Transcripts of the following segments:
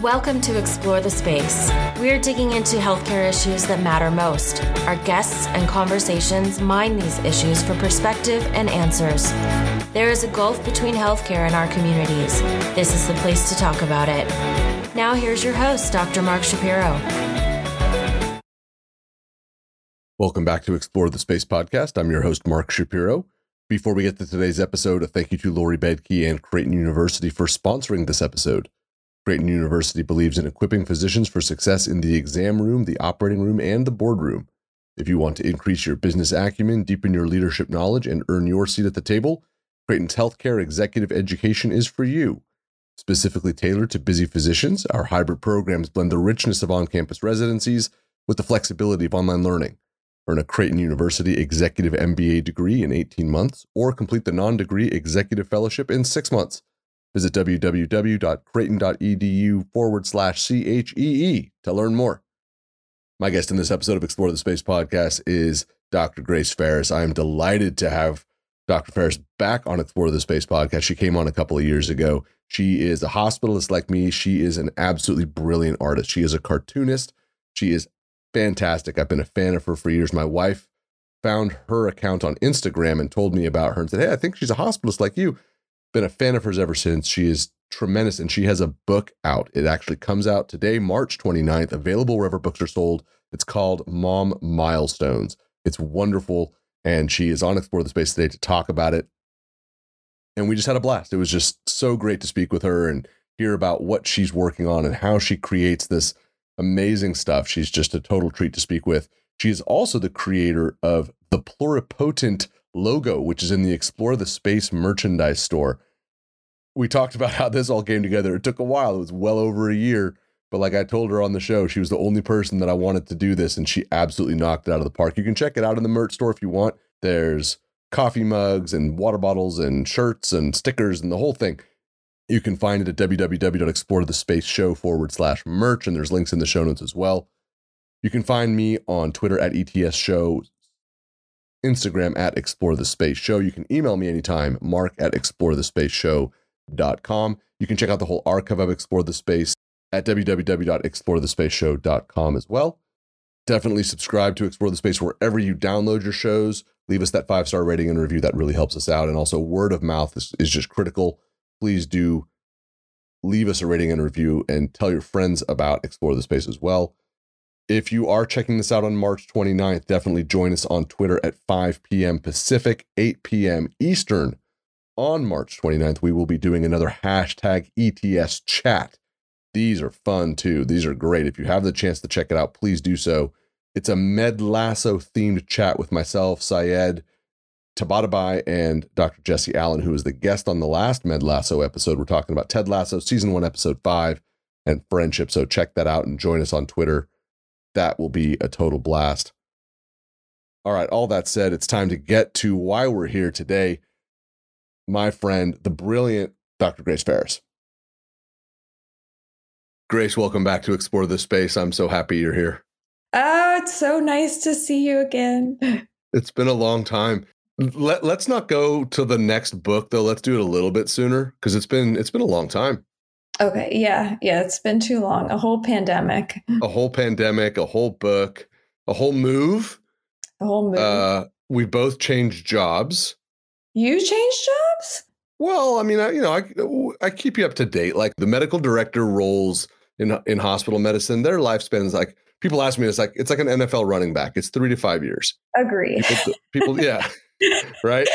Welcome to Explore the Space. We're digging into healthcare issues that matter most. Our guests and conversations mine these issues for perspective and answers. There is a gulf between healthcare and our communities. This is the place to talk about it. Now, here's your host, Dr. Mark Shapiro. Welcome back to Explore the Space podcast. I'm your host, Mark Shapiro. Before we get to today's episode, a thank you to Lori Bedke and Creighton University for sponsoring this episode. Creighton University believes in equipping physicians for success in the exam room, the operating room, and the boardroom. If you want to increase your business acumen, deepen your leadership knowledge, and earn your seat at the table, Creighton's healthcare executive education is for you. Specifically tailored to busy physicians, our hybrid programs blend the richness of on campus residencies with the flexibility of online learning. Earn a Creighton University Executive MBA degree in 18 months or complete the non degree Executive Fellowship in six months. Visit www.creighton.edu forward slash CHEE to learn more. My guest in this episode of Explore the Space podcast is Dr. Grace Farris. I am delighted to have Dr. Farris back on Explore the Space podcast. She came on a couple of years ago. She is a hospitalist like me. She is an absolutely brilliant artist. She is a cartoonist. She is fantastic. I've been a fan of her for years. My wife found her account on Instagram and told me about her and said, Hey, I think she's a hospitalist like you been a fan of hers ever since. She is tremendous and she has a book out. It actually comes out today, March 29th, available wherever books are sold. It's called Mom Milestones. It's wonderful. And she is on Explore the Space today to talk about it. And we just had a blast. It was just so great to speak with her and hear about what she's working on and how she creates this amazing stuff. She's just a total treat to speak with. She is also the creator of the Pluripotent logo, which is in the Explore the Space merchandise store. We talked about how this all came together. It took a while, it was well over a year. But like I told her on the show, she was the only person that I wanted to do this, and she absolutely knocked it out of the park. You can check it out in the merch store if you want. There's coffee mugs and water bottles and shirts and stickers and the whole thing. You can find it at www.explorethespaceshow forward slash merch, and there's links in the show notes as well. You can find me on Twitter at ETS Show Instagram at Explore the Space Show. You can email me anytime, mark at explorethespaceshow.com. You can check out the whole archive of Explore the Space at www.explorethespaceshow.com as well. Definitely subscribe to Explore the Space wherever you download your shows. Leave us that five star rating and review. That really helps us out. And also, word of mouth is, is just critical. Please do leave us a rating and review and tell your friends about Explore the Space as well. If you are checking this out on March 29th, definitely join us on Twitter at 5 p.m. Pacific, 8 p.m. Eastern. On March 29th, we will be doing another hashtag ETS chat. These are fun too. These are great. If you have the chance to check it out, please do so. It's a Med Lasso themed chat with myself, Syed, Tabatabai, and Dr. Jesse Allen, who was the guest on the last Med Lasso episode. We're talking about Ted Lasso, season one, episode five, and friendship. So check that out and join us on Twitter that will be a total blast. All right, all that said, it's time to get to why we're here today. My friend, the brilliant Dr. Grace Farris. Grace, welcome back to Explore the Space. I'm so happy you're here. Oh, it's so nice to see you again. It's been a long time. Let, let's not go to the next book though. Let's do it a little bit sooner because it's been it's been a long time. Okay. Yeah. Yeah. It's been too long. A whole pandemic. A whole pandemic, a whole book, a whole move. A whole move. Uh, we both changed jobs. You changed jobs? Well, I mean, I, you know, I, I keep you up to date. Like the medical director roles in in hospital medicine, their lifespan is like people ask me, it's like it's like an NFL running back. It's three to five years. Agree. People, people yeah, right.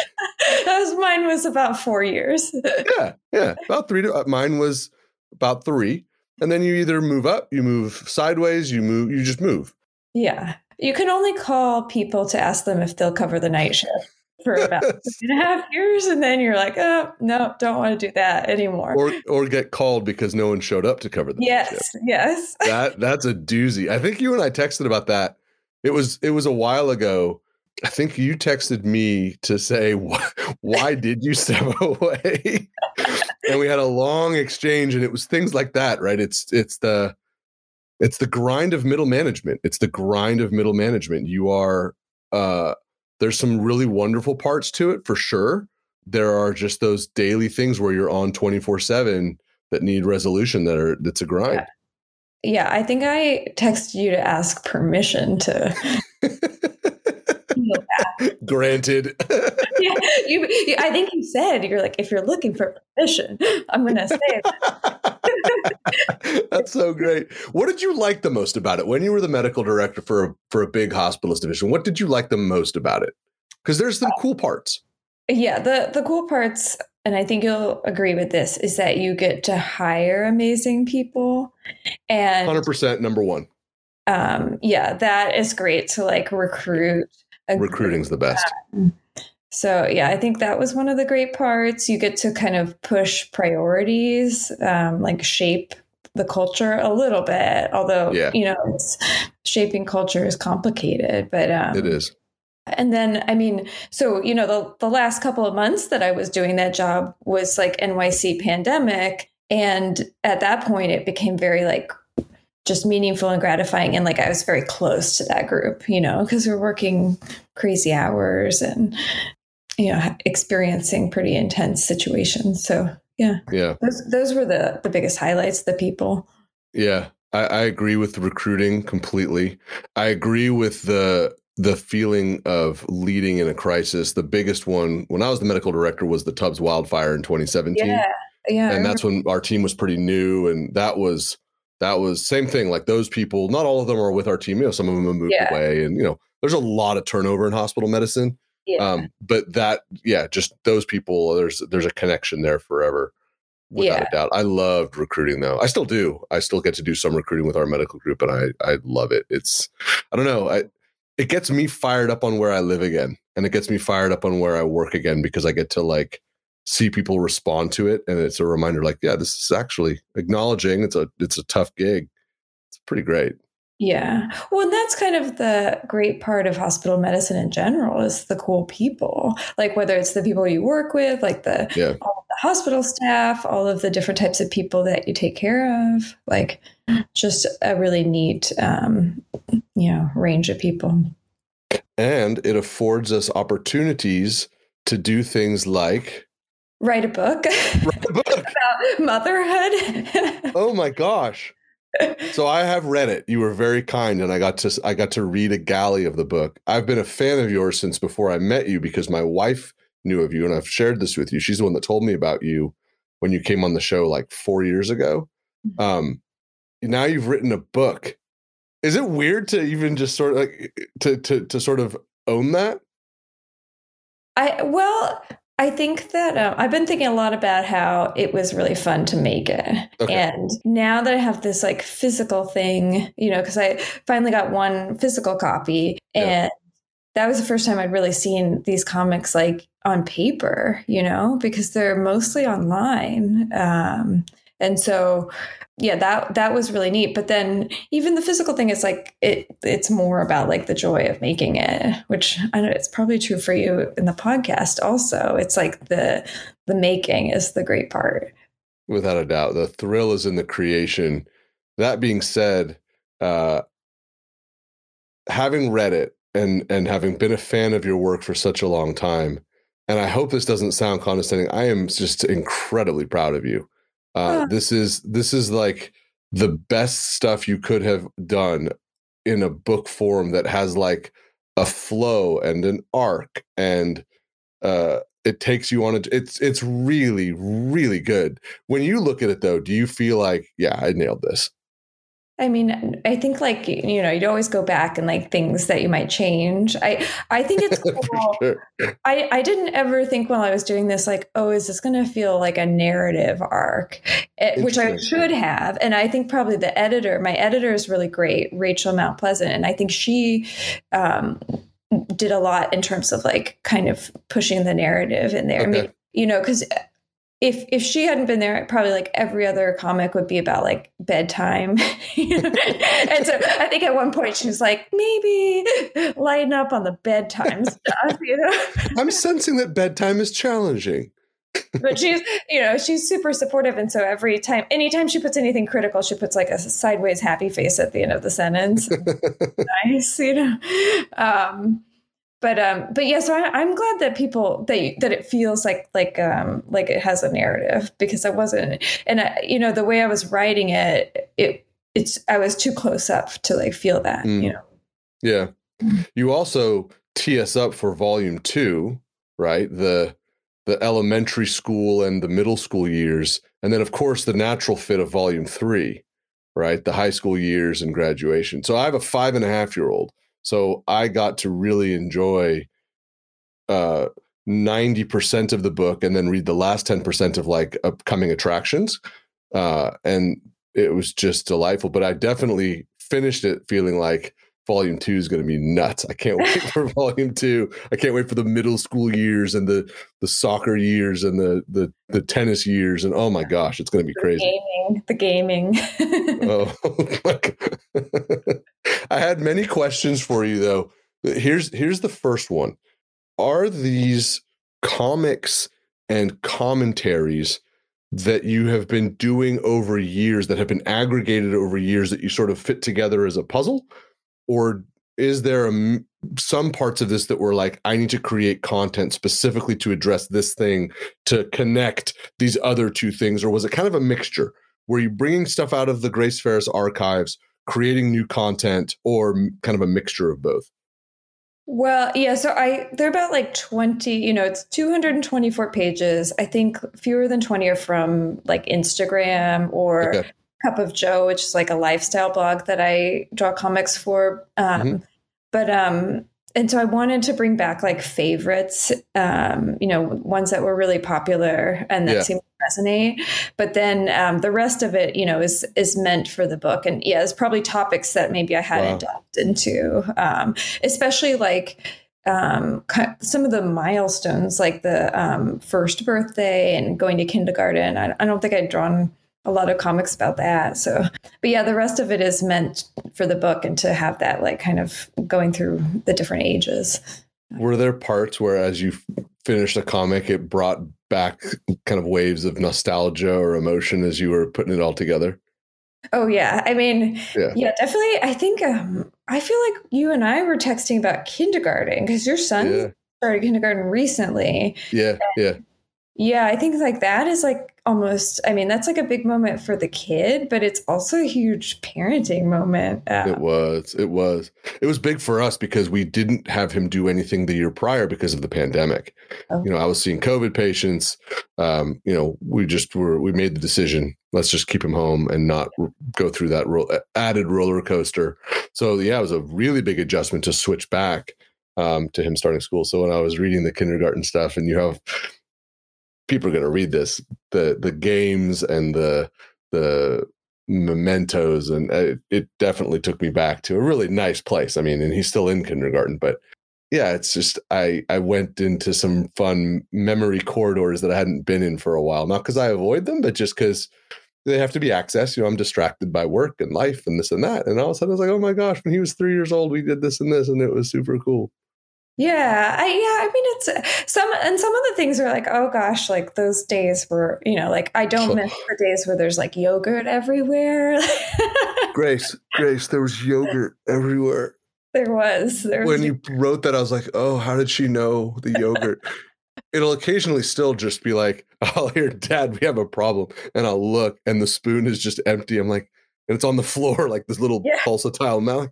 As mine was about four years. yeah, yeah, about three to uh, mine was about three. And then you either move up, you move sideways, you move, you just move. Yeah. You can only call people to ask them if they'll cover the night shift for about two and a half years. And then you're like, oh, no, don't want to do that anymore. Or, or get called because no one showed up to cover the yes, night shift. Yes. That, that's a doozy. I think you and I texted about that. It was, it was a while ago. I think you texted me to say, why did you step away? and we had a long exchange and it was things like that right? It's it's the it's the grind of middle management. It's the grind of middle management. You are uh there's some really wonderful parts to it for sure. There are just those daily things where you're on 24 7 that need resolution that are that's a grind. Yeah, I think I texted you to ask permission to. Granted. yeah, you, you, I think you said you're like if you're looking for permission, I'm going to say that. That's so great. What did you like the most about it when you were the medical director for a, for a big hospitalist division? What did you like the most about it? Because there's some cool parts. Yeah, the the cool parts, and I think you'll agree with this, is that you get to hire amazing people, and hundred percent number one. Um, yeah, that is great to like recruit. Recruiting's the best. So yeah, I think that was one of the great parts. You get to kind of push priorities, um, like shape the culture a little bit. Although yeah. you know, shaping culture is complicated, but um, it is. And then, I mean, so, you know, the, the last couple of months that I was doing that job was like NYC pandemic. And at that point, it became very like just meaningful and gratifying. And like I was very close to that group, you know, because we're working crazy hours and, you know, experiencing pretty intense situations. So, yeah. Yeah. Those, those were the, the biggest highlights, the people. Yeah. I, I agree with recruiting completely. I agree with the the feeling of leading in a crisis. The biggest one when I was the medical director was the Tubbs wildfire in 2017. Yeah. Yeah. And that's when our team was pretty new. And that was that was same thing. Like those people, not all of them are with our team. You know, some of them have moved yeah. away. And you know, there's a lot of turnover in hospital medicine. Yeah. Um, but that, yeah, just those people, there's there's a connection there forever. Without yeah. a doubt. I loved recruiting though. I still do. I still get to do some recruiting with our medical group and I I love it. It's I don't know. I it gets me fired up on where I live again, and it gets me fired up on where I work again because I get to like see people respond to it, and it's a reminder, like, yeah, this is actually acknowledging it's a it's a tough gig. It's pretty great. Yeah. Well, and that's kind of the great part of hospital medicine in general is the cool people. Like whether it's the people you work with, like the yeah. all the hospital staff, all of the different types of people that you take care of, like just a really neat um, you know, range of people. And it affords us opportunities to do things like write a book, write a book. about motherhood. oh my gosh so I have read it. You were very kind, and I got to I got to read a galley of the book. I've been a fan of yours since before I met you because my wife knew of you, and I've shared this with you. She's the one that told me about you when you came on the show like four years ago. Mm-hmm. Um, now you've written a book. Is it weird to even just sort of like to to to sort of own that? I well, I think that um, I've been thinking a lot about how it was really fun to make it. Okay. And now that I have this like physical thing, you know, because I finally got one physical copy and yeah. that was the first time I'd really seen these comics like on paper, you know, because they're mostly online. Um, and so yeah that that was really neat but then even the physical thing is like it it's more about like the joy of making it which i know it's probably true for you in the podcast also. It's like the the making is the great part. Without a doubt the thrill is in the creation. That being said uh having read it and and having been a fan of your work for such a long time and i hope this doesn't sound condescending i am just incredibly proud of you uh, this is this is like the best stuff you could have done in a book form that has like a flow and an arc and uh, it takes you on a it's it's really really good. When you look at it though do you feel like yeah i nailed this I mean, I think like you know, you'd always go back and like things that you might change. I I think it's cool. sure. I I didn't ever think while I was doing this like, oh, is this going to feel like a narrative arc, it, eh, which I should have. And I think probably the editor, my editor is really great, Rachel Mount Pleasant, and I think she. Um, did a lot in terms of like kind of pushing the narrative in there. Okay. I mean, you know, because if if she hadn't been there, probably like every other comic would be about like bedtime. and so I think at one point she was like, maybe lighten up on the bedtime stuff, you know. I'm sensing that bedtime is challenging. but she's you know she's super supportive and so every time anytime she puts anything critical she puts like a sideways happy face at the end of the sentence nice you know um but um but yeah so I, am glad that people that that it feels like like um like it has a narrative because I wasn't and I, you know the way I was writing it it it's I was too close up to like feel that, mm. you know. Yeah. You also tee us up for volume two, right? The the elementary school and the middle school years, and then of course the natural fit of volume three, right? The high school years and graduation. So I have a five and a half year old, so I got to really enjoy uh 90% of the book and then read the last 10% of like upcoming attractions. Uh, and it was just delightful. But I definitely finished it feeling like volume two is going to be nuts. I can't wait for volume two. I can't wait for the middle school years and the the soccer years and the the the tennis years and oh my gosh, it's going to be crazy. The gaming, the gaming. oh, I had many questions for you though. Here's here's the first one. Are these comics and commentaries that you have been doing over years that have been aggregated over years that you sort of fit together as a puzzle or is there a, some parts of this that were like i need to create content specifically to address this thing to connect these other two things or was it kind of a mixture were you bringing stuff out of the grace farris archives creating new content or kind of a mixture of both well, yeah, so I they're about like 20, you know, it's 224 pages. I think fewer than 20 are from like Instagram or okay. Cup of Jo, which is like a lifestyle blog that I draw comics for. Um, mm-hmm. But um, and so I wanted to bring back like favorites, um, you know, ones that were really popular and that yeah. seemed to resonate. But then um, the rest of it, you know, is is meant for the book, and yeah, it's probably topics that maybe I hadn't wow. delved into, um, especially like um, some of the milestones, like the um, first birthday and going to kindergarten. I, I don't think I'd drawn a lot of comics about that. So, but yeah, the rest of it is meant for the book and to have that like kind of going through the different ages. Were there parts where, as you finished a comic, it brought back kind of waves of nostalgia or emotion as you were putting it all together? Oh yeah, I mean, yeah, yeah definitely. I think um, I feel like you and I were texting about kindergarten because your son yeah. started kindergarten recently. Yeah, yeah, yeah. I think like that is like almost i mean that's like a big moment for the kid but it's also a huge parenting moment. Uh, it was it was. It was big for us because we didn't have him do anything the year prior because of the pandemic. Oh. you know i was seeing covid patients. Um, you know we just were we made the decision let's just keep him home and not go through that ro- added roller coaster. So yeah it was a really big adjustment to switch back um, to him starting school. So when i was reading the kindergarten stuff and you have people are going to read this the the games and the the mementos and it, it, definitely took me back to a really nice place. I mean and he's still in kindergarten but yeah it's just i i went into some fun memory corridors that i hadn't been in for a while. Not because i avoid them but just because they have to be accessed. You know i'm distracted by work and life and this and that. And all of a sudden i was like oh my gosh when he was three years old we did this and this and it was super cool yeah, I yeah, I mean it's some and some of the things are like, oh gosh, like those days were, you know, like I don't miss the days where there's like yogurt everywhere. Grace, Grace, there was yogurt everywhere. There was. There was when you wrote that, I was like, oh, how did she know the yogurt? It'll occasionally still just be like, oh, I'll hear dad, we have a problem. And I'll look and the spoon is just empty. I'm like, and it's on the floor, like this little yeah. pulsatile mouth.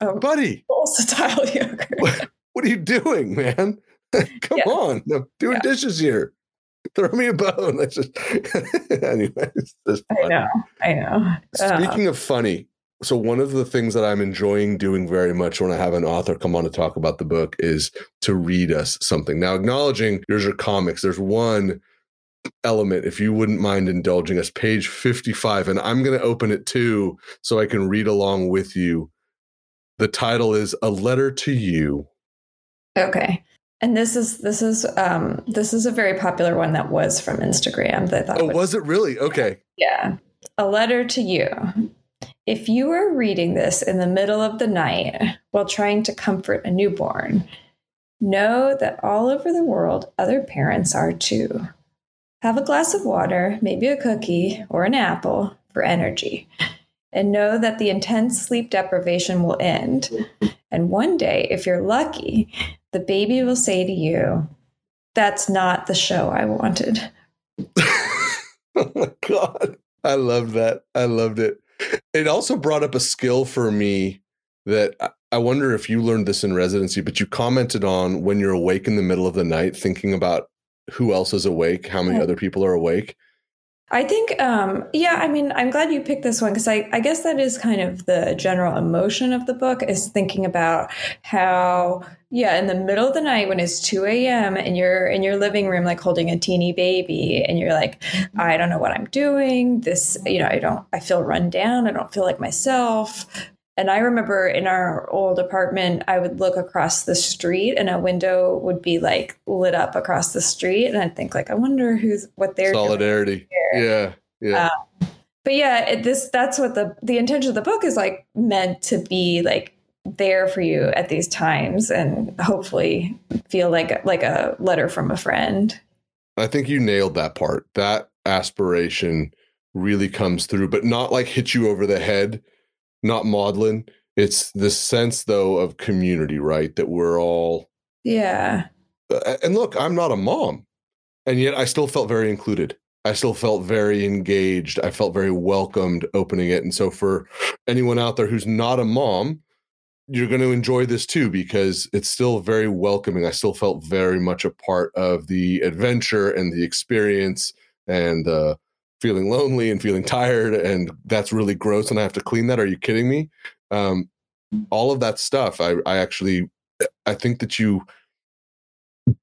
Oh, buddy. Pulsatile yogurt. What are you doing, man? Come yeah. on. I'm doing yeah. dishes here. Throw me a bone. That's just anyways. I know. I know. Uh, Speaking of funny, so one of the things that I'm enjoying doing very much when I have an author come on to talk about the book is to read us something. Now, acknowledging there's your comics, there's one element, if you wouldn't mind indulging us, page 55, and I'm going to open it too so I can read along with you. The title is A Letter to You Okay. And this is this is um this is a very popular one that was from Instagram that I thought Oh, was it really? Okay. Yeah. A letter to you. If you are reading this in the middle of the night while trying to comfort a newborn, know that all over the world other parents are too. Have a glass of water, maybe a cookie or an apple for energy and know that the intense sleep deprivation will end. And one day, if you're lucky, the baby will say to you, That's not the show I wanted. oh my God. I love that. I loved it. it also brought up a skill for me that I wonder if you learned this in residency, but you commented on when you're awake in the middle of the night, thinking about who else is awake, how many other people are awake. I think, um, yeah, I mean, I'm glad you picked this one because I, I guess that is kind of the general emotion of the book is thinking about how, yeah, in the middle of the night when it's 2 a.m. and you're in your living room, like holding a teeny baby, and you're like, I don't know what I'm doing. This, you know, I don't, I feel run down. I don't feel like myself. And I remember in our old apartment, I would look across the street and a window would be like lit up across the street. And I'd think like, I wonder who's what they're solidarity. Yeah. Yeah. Um, but yeah, it, this, that's what the, the intention of the book is like meant to be like there for you at these times and hopefully feel like, like a letter from a friend. I think you nailed that part. That aspiration really comes through, but not like hit you over the head not maudlin. It's the sense though of community, right? That we're all Yeah. And look, I'm not a mom. And yet I still felt very included. I still felt very engaged. I felt very welcomed opening it. And so for anyone out there who's not a mom, you're going to enjoy this too because it's still very welcoming. I still felt very much a part of the adventure and the experience and uh, feeling lonely and feeling tired and that's really gross and i have to clean that? Are you kidding me? Um, all of that stuff i i actually i think that you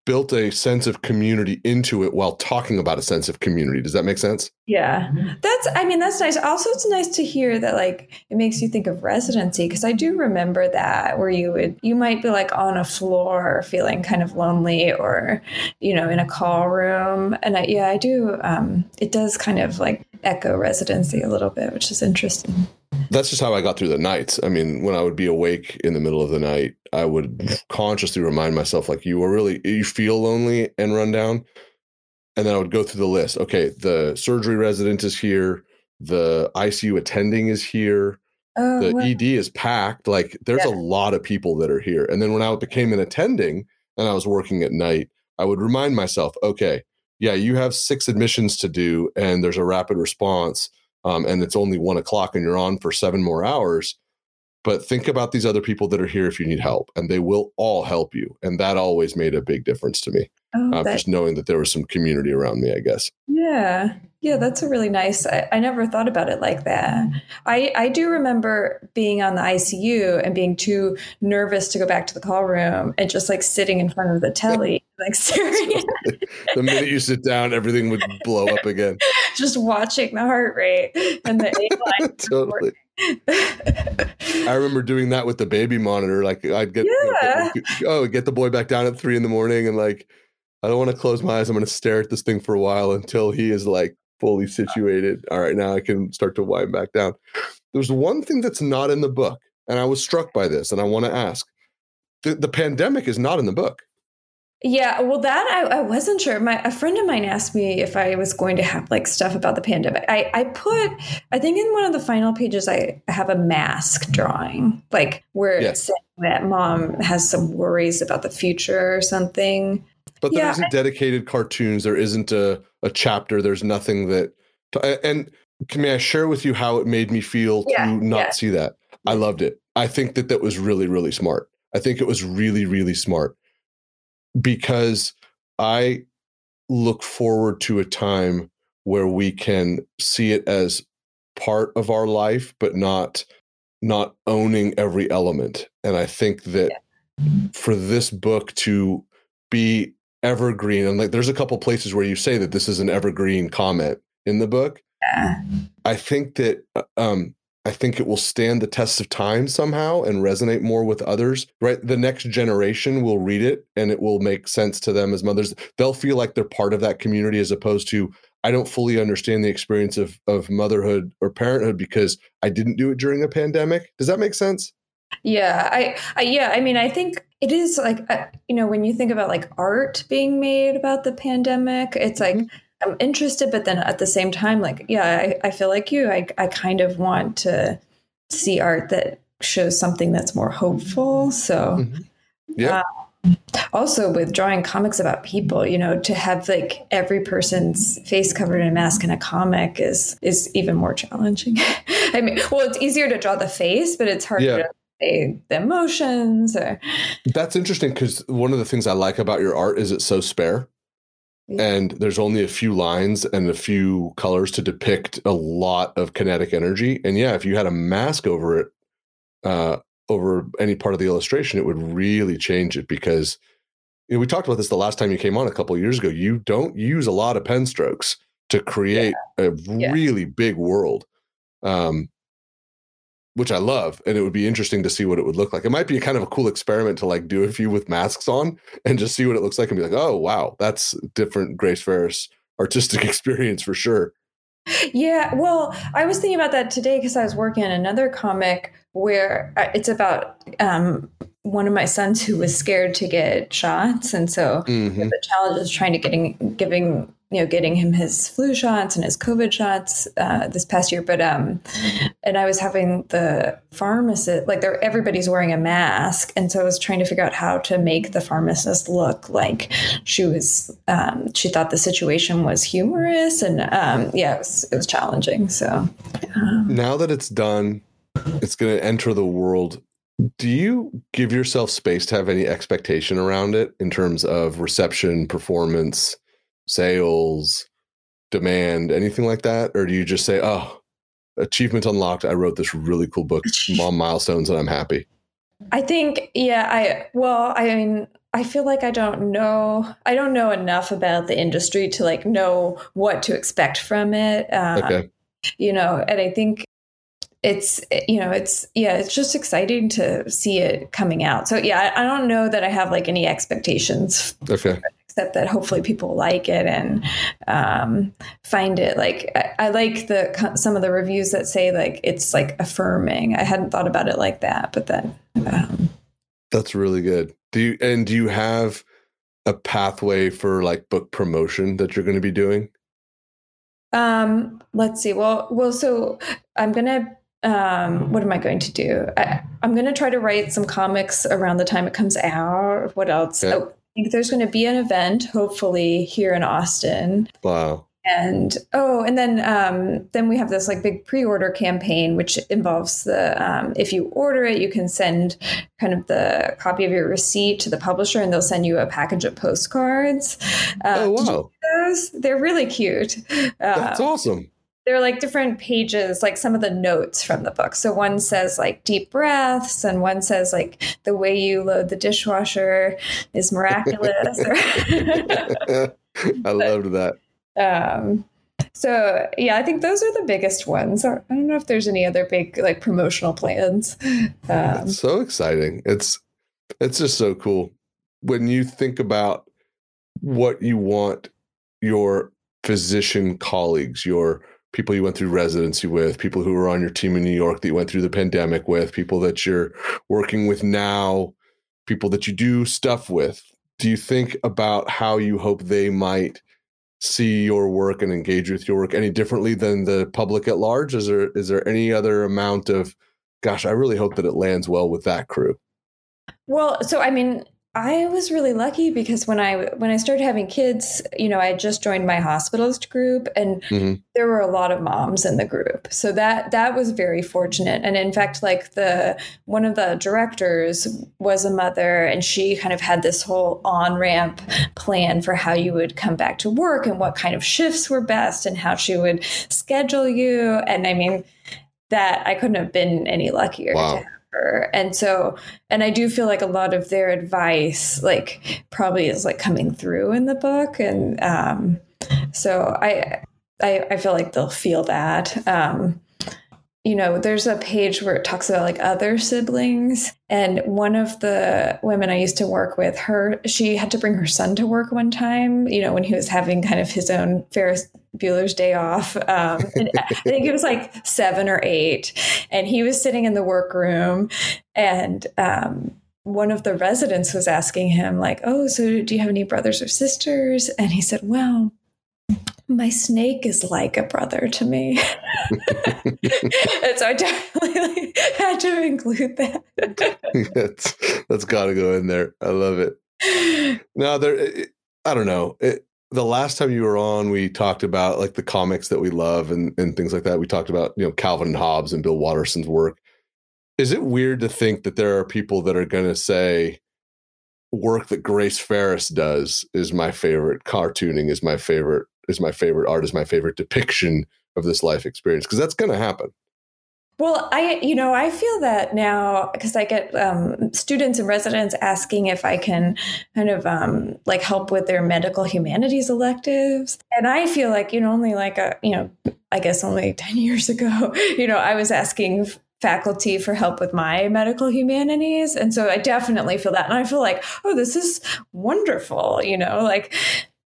built a sense of community into it while talking about a sense of community. Does that make sense? Yeah. That's I mean that's nice. Also it's nice to hear that like it makes you think of residency because I do remember that where you would you might be like on a floor feeling kind of lonely or you know in a call room and I, yeah I do um it does kind of like echo residency a little bit which is interesting that's just how I got through the nights. I mean, when I would be awake in the middle of the night, I would consciously remind myself, like, you are really, you feel lonely and run down. And then I would go through the list. Okay, the surgery resident is here. The ICU attending is here. Oh, the wow. ED is packed. Like, there's yeah. a lot of people that are here. And then when I became an attending and I was working at night, I would remind myself, okay, yeah, you have six admissions to do, and there's a rapid response um, and it's only one o'clock and you're on for seven more hours. But think about these other people that are here if you need help, and they will all help you. And that always made a big difference to me. Oh, uh, that, just knowing that there was some community around me, I guess. Yeah. Yeah, that's a really nice. I, I, never thought about it like that. I, I do remember being on the ICU and being too nervous to go back to the call room and just like sitting in front of the telly, the minute you sit down, everything would blow up again. just watching the heart rate and the A line. totally. I remember doing that with the baby monitor. Like I'd get, yeah. you know, get, oh, get the boy back down at three in the morning, and like I don't want to close my eyes. I'm going to stare at this thing for a while until he is like fully situated. All right, now I can start to wind back down. There's one thing that's not in the book, and I was struck by this, and I want to ask: the, the pandemic is not in the book. Yeah, well, that I, I, wasn't sure. My a friend of mine asked me if I was going to have like stuff about the pandemic. I I put I think in one of the final pages I have a mask drawing, like where it's saying that mom has some worries about the future or something. But there yeah, not dedicated cartoons. There isn't a a chapter. There's nothing that. And may I share with you how it made me feel yeah, to not yeah. see that? I loved it. I think that that was really really smart. I think it was really really smart because I look forward to a time where we can see it as part of our life, but not not owning every element. And I think that for this book to be evergreen, and like there's a couple places where you say that this is an evergreen comment in the book. Yeah. I think that uh, um, I think it will stand the test of time somehow and resonate more with others, right? The next generation will read it and it will make sense to them as mothers. They'll feel like they're part of that community as opposed to, I don't fully understand the experience of, of motherhood or parenthood because I didn't do it during a pandemic. Does that make sense? Yeah, I, I yeah, I mean, I think it is like uh, you know when you think about like art being made about the pandemic, it's like mm-hmm. I'm interested, but then at the same time, like, yeah, I, I feel like you. I, I kind of want to see art that shows something that's more hopeful. So, mm-hmm. yeah. Uh, also with drawing comics about people you know to have like every person's face covered in a mask in a comic is is even more challenging i mean well it's easier to draw the face but it's harder yeah. to say the emotions or that's interesting because one of the things i like about your art is it's so spare and there's only a few lines and a few colors to depict a lot of kinetic energy and yeah if you had a mask over it uh, over any part of the illustration it would really change it because you know, we talked about this the last time you came on a couple years ago you don't use a lot of pen strokes to create yeah. a yeah. really big world um, which I love. And it would be interesting to see what it would look like. It might be kind of a cool experiment to like do a few with masks on and just see what it looks like and be like, oh, wow, that's different Grace Farris artistic experience for sure. Yeah, well, I was thinking about that today because I was working on another comic where uh, it's about um, one of my sons who was scared to get shots, and so mm-hmm. the challenge is trying to getting giving you know, getting him his flu shots and his COVID shots uh, this past year. But um, and I was having the pharmacist like everybody's wearing a mask, and so I was trying to figure out how to make the pharmacist look like she was um, she thought the situation was humorous, and um, yeah, it was, it was challenging. So um, now that it's done, it's going to enter the world do you give yourself space to have any expectation around it in terms of reception performance sales, demand, anything like that? Or do you just say, oh, achievement unlocked, I wrote this really cool book, mom milestones, and I'm happy? I think, yeah, I, well, I mean, I feel like I don't know, I don't know enough about the industry to like know what to expect from it. Uh, okay. You know, and I think it's you know it's yeah it's just exciting to see it coming out so yeah I, I, don't know that i have like any expectations okay except that hopefully people like it and um, find it like I, I, like the some of the reviews that say like it's like affirming. I hadn't thought about it like that, but then um, that's really good. Do you and do you have a pathway for like book promotion that you're going to be doing? Um, let's see. Well, well, so I'm gonna um, what am I going to do? I, am going to try to write some comics around the time it comes out. What else? Oh, think there's going to be an event, hopefully here in Austin. Wow. And oh, and then um, then we have this like big pre-order campaign, which involves the um, if you order it, you can send kind of the copy of your receipt to the publisher, and they'll send you a package of postcards. Uh, oh wow! Those? They're really cute. Uh, That's awesome there are like different pages, like some of the notes from the book. So one says like deep breaths, and one says like the way you load the dishwasher is miraculous. I loved that. Um, so yeah, I think those are the biggest ones. I don't know if there's any other big like promotional plans. Um, so exciting. It's it's just so cool when you think about what you want your physician colleagues, your people you went through residency with, people who were on your team in New York that you went through the pandemic with, people that you're working with now, people that you do stuff with. Do you think about how you hope they might see your work and engage with your work any differently than the public at large? Is there is there any other amount of gosh, I really hope that it lands well with that crew? Well, so I mean, I was really lucky because when I when I started having kids, you know, I had just joined my hospitalist group and mm-hmm. there were a lot of moms in the group. So that that was very fortunate. And in fact, like the one of the directors was a mother and she kind of had this whole on-ramp plan for how you would come back to work and what kind of shifts were best and how she would schedule you. And I mean, that I couldn't have been any luckier wow her. And so, and I do feel like a lot of their advice, like, probably is like coming through in the book. And um, so I, I, I feel like they'll feel that. Um, you know, there's a page where it talks about like other siblings. And one of the women I used to work with, her, she had to bring her son to work one time, you know, when he was having kind of his own Ferris Bueller's Day Off. Um, I think it was like seven or eight. And he was sitting in the workroom and, um, one of the residents was asking him like oh so do you have any brothers or sisters and he said well my snake is like a brother to me. and so I definitely had to include that. that's that's got to go in there. I love it. Now there. I don't know. It, the last time you were on, we talked about like the comics that we love and and things like that. We talked about you know Calvin and Hobbes and Bill Watterson's work. Is it weird to think that there are people that are going to say work that Grace Farris does is my favorite cartooning is my favorite is my favorite art is my favorite depiction of this life experience because that's going to happen. Well, I, you know, I feel that now because I get um, students and residents asking if I can kind of um, like help with their medical humanities electives. And I feel like, you know, only like a, you know, I guess only 10 years ago, you know, I was asking faculty for help with my medical humanities. And so I definitely feel that. And I feel like, oh, this is wonderful, you know, like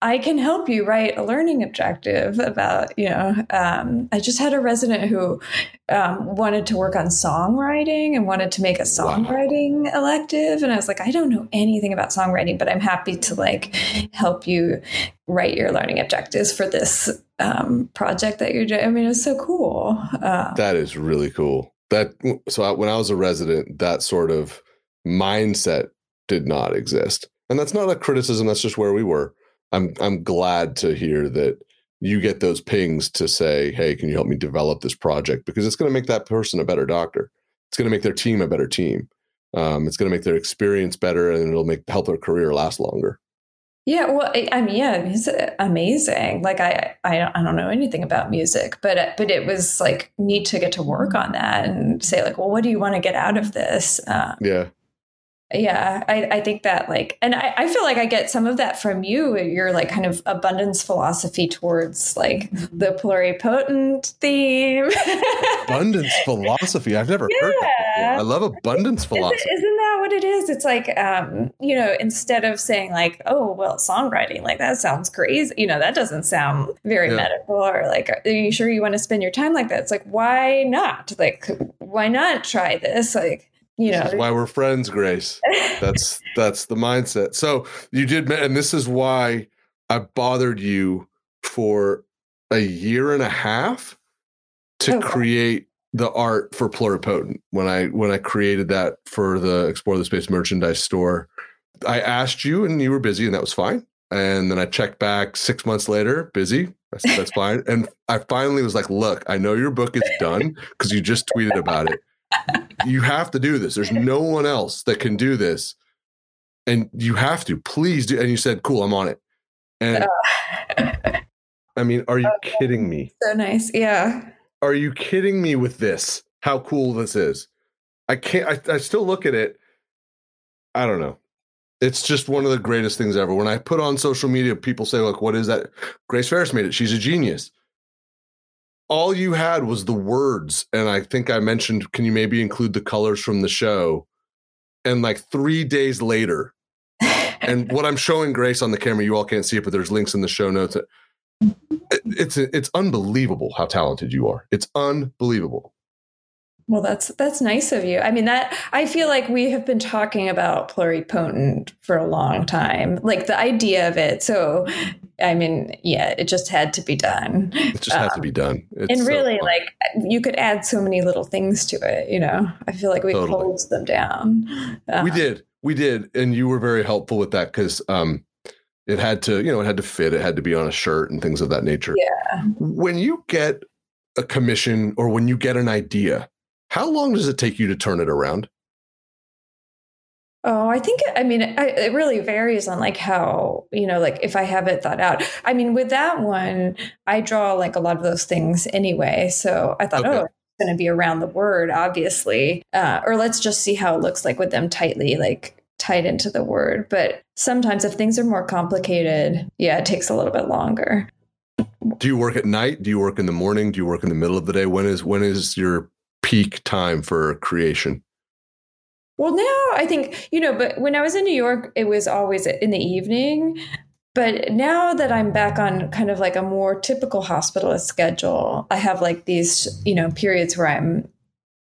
I can help you write a learning objective about, you know, um, I just had a resident who um, wanted to work on songwriting and wanted to make a songwriting wow. elective. And I was like, I don't know anything about songwriting, but I'm happy to like help you write your learning objectives for this um, project that you're doing. I mean, it's so cool. Uh, that is really cool. That so I, when I was a resident, that sort of mindset did not exist, and that's not a criticism. That's just where we were I'm I'm glad to hear that you get those pings to say, "Hey, can you help me develop this project?" Because it's going to make that person a better doctor. It's going to make their team a better team. Um, it's going to make their experience better, and it'll make help their career last longer. Yeah, well, I mean, yeah, it's amazing. Like, I, I, I don't know anything about music, but but it was like neat to get to work on that and say like, well, what do you want to get out of this? Uh, yeah, yeah I, I think that like and I, I feel like i get some of that from you your like kind of abundance philosophy towards like mm-hmm. the pluripotent theme abundance philosophy i've never yeah. heard that before. i love abundance philosophy isn't, isn't that what it is it's like um you know instead of saying like oh well songwriting like that sounds crazy you know that doesn't sound very yeah. medical or like are you sure you want to spend your time like that it's like why not like why not try this like you know, this is why we're friends, Grace. That's that's the mindset. So you did, and this is why I bothered you for a year and a half to oh, okay. create the art for pluripotent when i when i created that for the explore the space merchandise store i asked you and you were busy and that was fine and then i checked back six months later busy I said, that's fine and i finally was like look i know your book is done because you just tweeted about it you have to do this. There's no one else that can do this. And you have to. Please do. And you said, cool, I'm on it. And uh, I mean, are you okay. kidding me? So nice. Yeah. Are you kidding me with this? How cool this is. I can't, I, I still look at it. I don't know. It's just one of the greatest things ever. When I put on social media, people say, look, what is that? Grace Farris made it. She's a genius all you had was the words and i think i mentioned can you maybe include the colors from the show? And like three days later and what i'm showing grace on the camera you all can't see it but there's links in the show notes. It's it's unbelievable how talented you are. It's unbelievable well, that's that's nice of you. I mean, that I feel like we have been talking about pluripotent for a long time, like the idea of it. So, I mean, yeah, it just had to be done. It just um, had to be done. It's and really, so like you could add so many little things to it. You know, I feel like we totally. closed them down. Um, we did, we did, and you were very helpful with that because um, it had to, you know, it had to fit. It had to be on a shirt and things of that nature. Yeah. When you get a commission or when you get an idea how long does it take you to turn it around? Oh, I think, I mean, it, it really varies on like how, you know, like if I have it thought out. I mean, with that one, I draw like a lot of those things anyway. So I thought, okay. oh, it's going to be around the word, obviously. Uh, or let's just see how it looks like with them tightly, like tied into the word. But sometimes if things are more complicated, yeah, it takes a little bit longer. Do you work at night? Do you work in the morning? Do you work in the middle of the day? When is when is your peak time for creation? Well, now I think, you know, but when I was in New York, it was always in the evening. But now that I'm back on kind of like a more typical hospitalist schedule, I have like these, you know, periods where I'm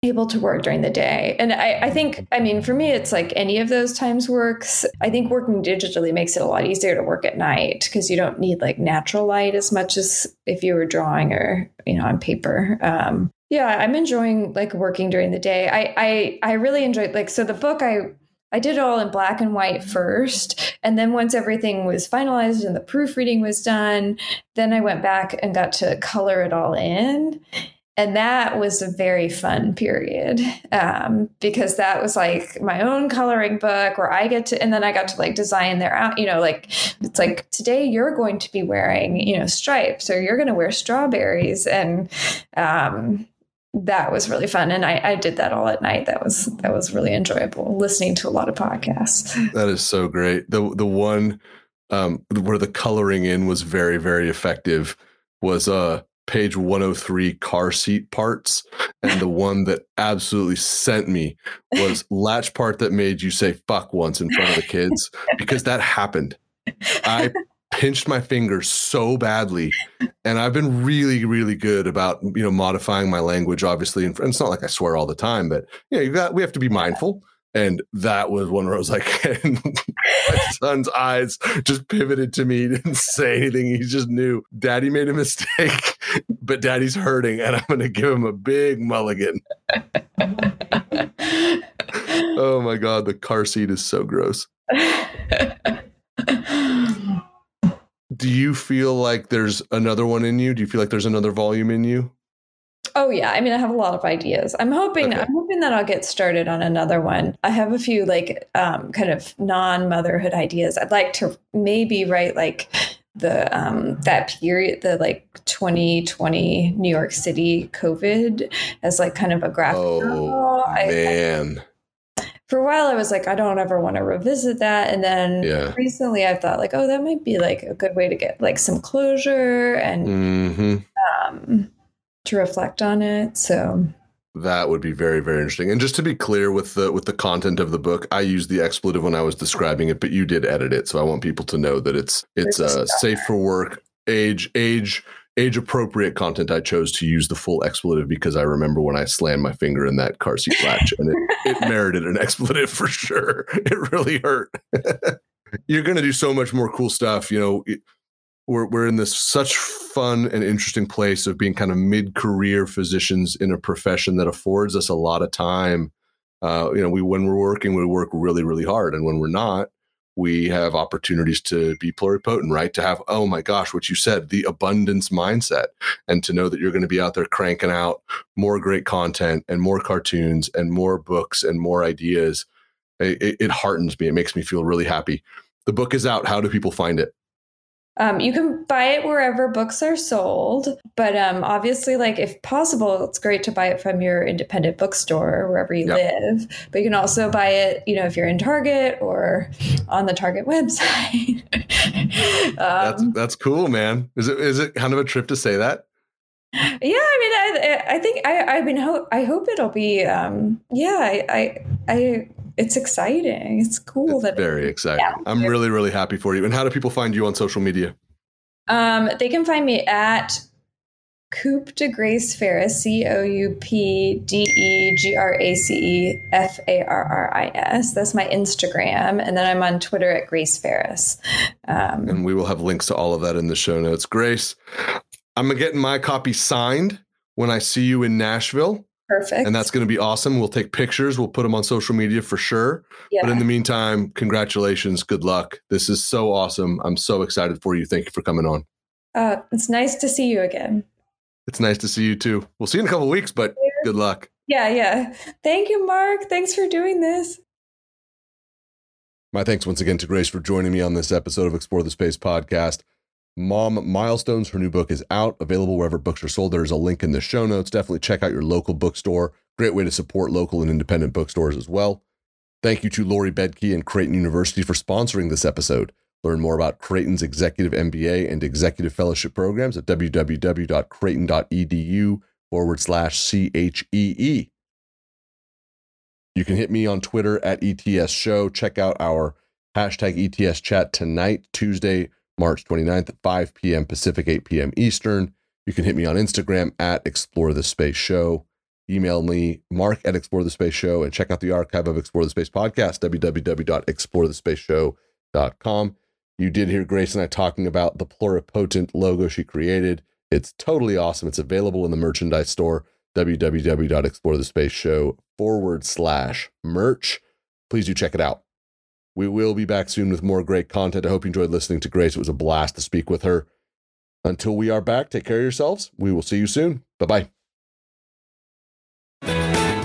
able to work during the day. And I, I, think, I mean, for me, it's like any of those times works. I think working digitally makes it a lot easier to work at night because you don't need like natural light as much as if you were drawing or, you know, on paper. Um, yeah, I'm enjoying like working during the day. I I I really enjoyed like so the book I I did it all in black and white first. And then once everything was finalized and the proofreading was done, then I went back and got to color it all in and that was a very fun period um, because that was like my own coloring book where i get to and then i got to like design their out you know like it's like today you're going to be wearing you know stripes or you're going to wear strawberries and um, that was really fun. And I, I did that all at night. That was that was really enjoyable listening to a lot of podcasts. That is so great. The the one um, where the coloring in was very very effective was uh page 103 car seat parts. And the one that absolutely sent me was latch part that made you say fuck once in front of the kids because that happened. I pinched my finger so badly and i've been really really good about you know modifying my language obviously and it's not like i swear all the time but you know you got we have to be mindful and that was one where I was like, my son's eyes just pivoted to me, didn't say anything. He just knew daddy made a mistake, but daddy's hurting, and I'm going to give him a big mulligan. oh my God, the car seat is so gross. Do you feel like there's another one in you? Do you feel like there's another volume in you? Oh yeah, I mean, I have a lot of ideas. I'm hoping okay. I'm hoping that I'll get started on another one. I have a few like um, kind of non-motherhood ideas. I'd like to maybe write like the um, that period, the like 2020 New York City COVID as like kind of a graphic. Oh I, man. I, for a while, I was like, I don't ever want to revisit that. And then yeah. recently, I thought like, oh, that might be like a good way to get like some closure and mm-hmm. um, to reflect on it. So that would be very very interesting. And just to be clear with the with the content of the book, I used the expletive when I was describing it, but you did edit it, so I want people to know that it's it's uh, safe for work, age age age appropriate content. I chose to use the full expletive because I remember when I slammed my finger in that car seat latch, and it, it merited an expletive for sure. It really hurt. You're going to do so much more cool stuff, you know we're we're in this such fun and interesting place of being kind of mid-career physicians in a profession that affords us a lot of time. Uh, you know, we when we're working, we work really, really hard, and when we're not, we have opportunities to be pluripotent, right? To have, oh my gosh, what you said, the abundance mindset, and to know that you're going to be out there cranking out more great content and more cartoons and more books and more ideas. It, it heartens me. It makes me feel really happy. The book is out. How do people find it? Um, you can buy it wherever books are sold, but um, obviously, like if possible, it's great to buy it from your independent bookstore wherever you yep. live. But you can also buy it, you know, if you're in Target or on the Target website. um, that's that's cool, man. Is it is it kind of a trip to say that? Yeah, I mean, I I think I I mean, ho- I hope it'll be. Um, yeah, I I. I it's exciting. It's cool it's that very exciting. Yeah. I'm really really happy for you. And how do people find you on social media? Um, they can find me at Coup de Grace Farris, C O U P D E G R A C E F A R R I S. That's my Instagram. And then I'm on Twitter at Grace Farris. Um, and we will have links to all of that in the show notes. Grace, I'm getting my copy signed when I see you in Nashville. Perfect. And that's going to be awesome. We'll take pictures. We'll put them on social media for sure. Yeah. But in the meantime, congratulations. Good luck. This is so awesome. I'm so excited for you. Thank you for coming on. Uh, it's nice to see you again. It's nice to see you too. We'll see you in a couple weeks, but good luck. Yeah, yeah. Thank you, Mark. Thanks for doing this. My thanks once again to Grace for joining me on this episode of Explore the Space podcast. Mom Milestones, her new book is out, available wherever books are sold. There's a link in the show notes. Definitely check out your local bookstore. Great way to support local and independent bookstores as well. Thank you to Lori Bedke and Creighton University for sponsoring this episode. Learn more about Creighton's Executive MBA and Executive Fellowship programs at www.creighton.edu forward slash CHEE. You can hit me on Twitter at ETS Show. Check out our hashtag ETS chat tonight, Tuesday, March 29th at 5 p.m. Pacific, 8 p.m. Eastern. You can hit me on Instagram at Explore the Space Show. Email me, mark at Explore the Space Show, and check out the archive of Explore the Space podcast, www.explorethespaceshow.com. You did hear Grace and I talking about the pluripotent logo she created. It's totally awesome. It's available in the merchandise store, www.explorethespaceshow forward slash merch. please do check it out. We will be back soon with more great content. I hope you enjoyed listening to Grace. It was a blast to speak with her. Until we are back, take care of yourselves. We will see you soon. Bye bye.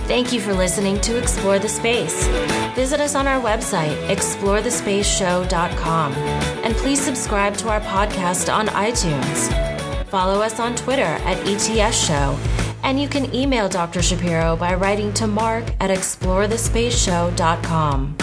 Thank you for listening to Explore the Space. Visit us on our website, explorethespaceshow.com, and please subscribe to our podcast on iTunes. Follow us on Twitter at ETS Show, and you can email Dr. Shapiro by writing to mark at explorethespaceshow.com.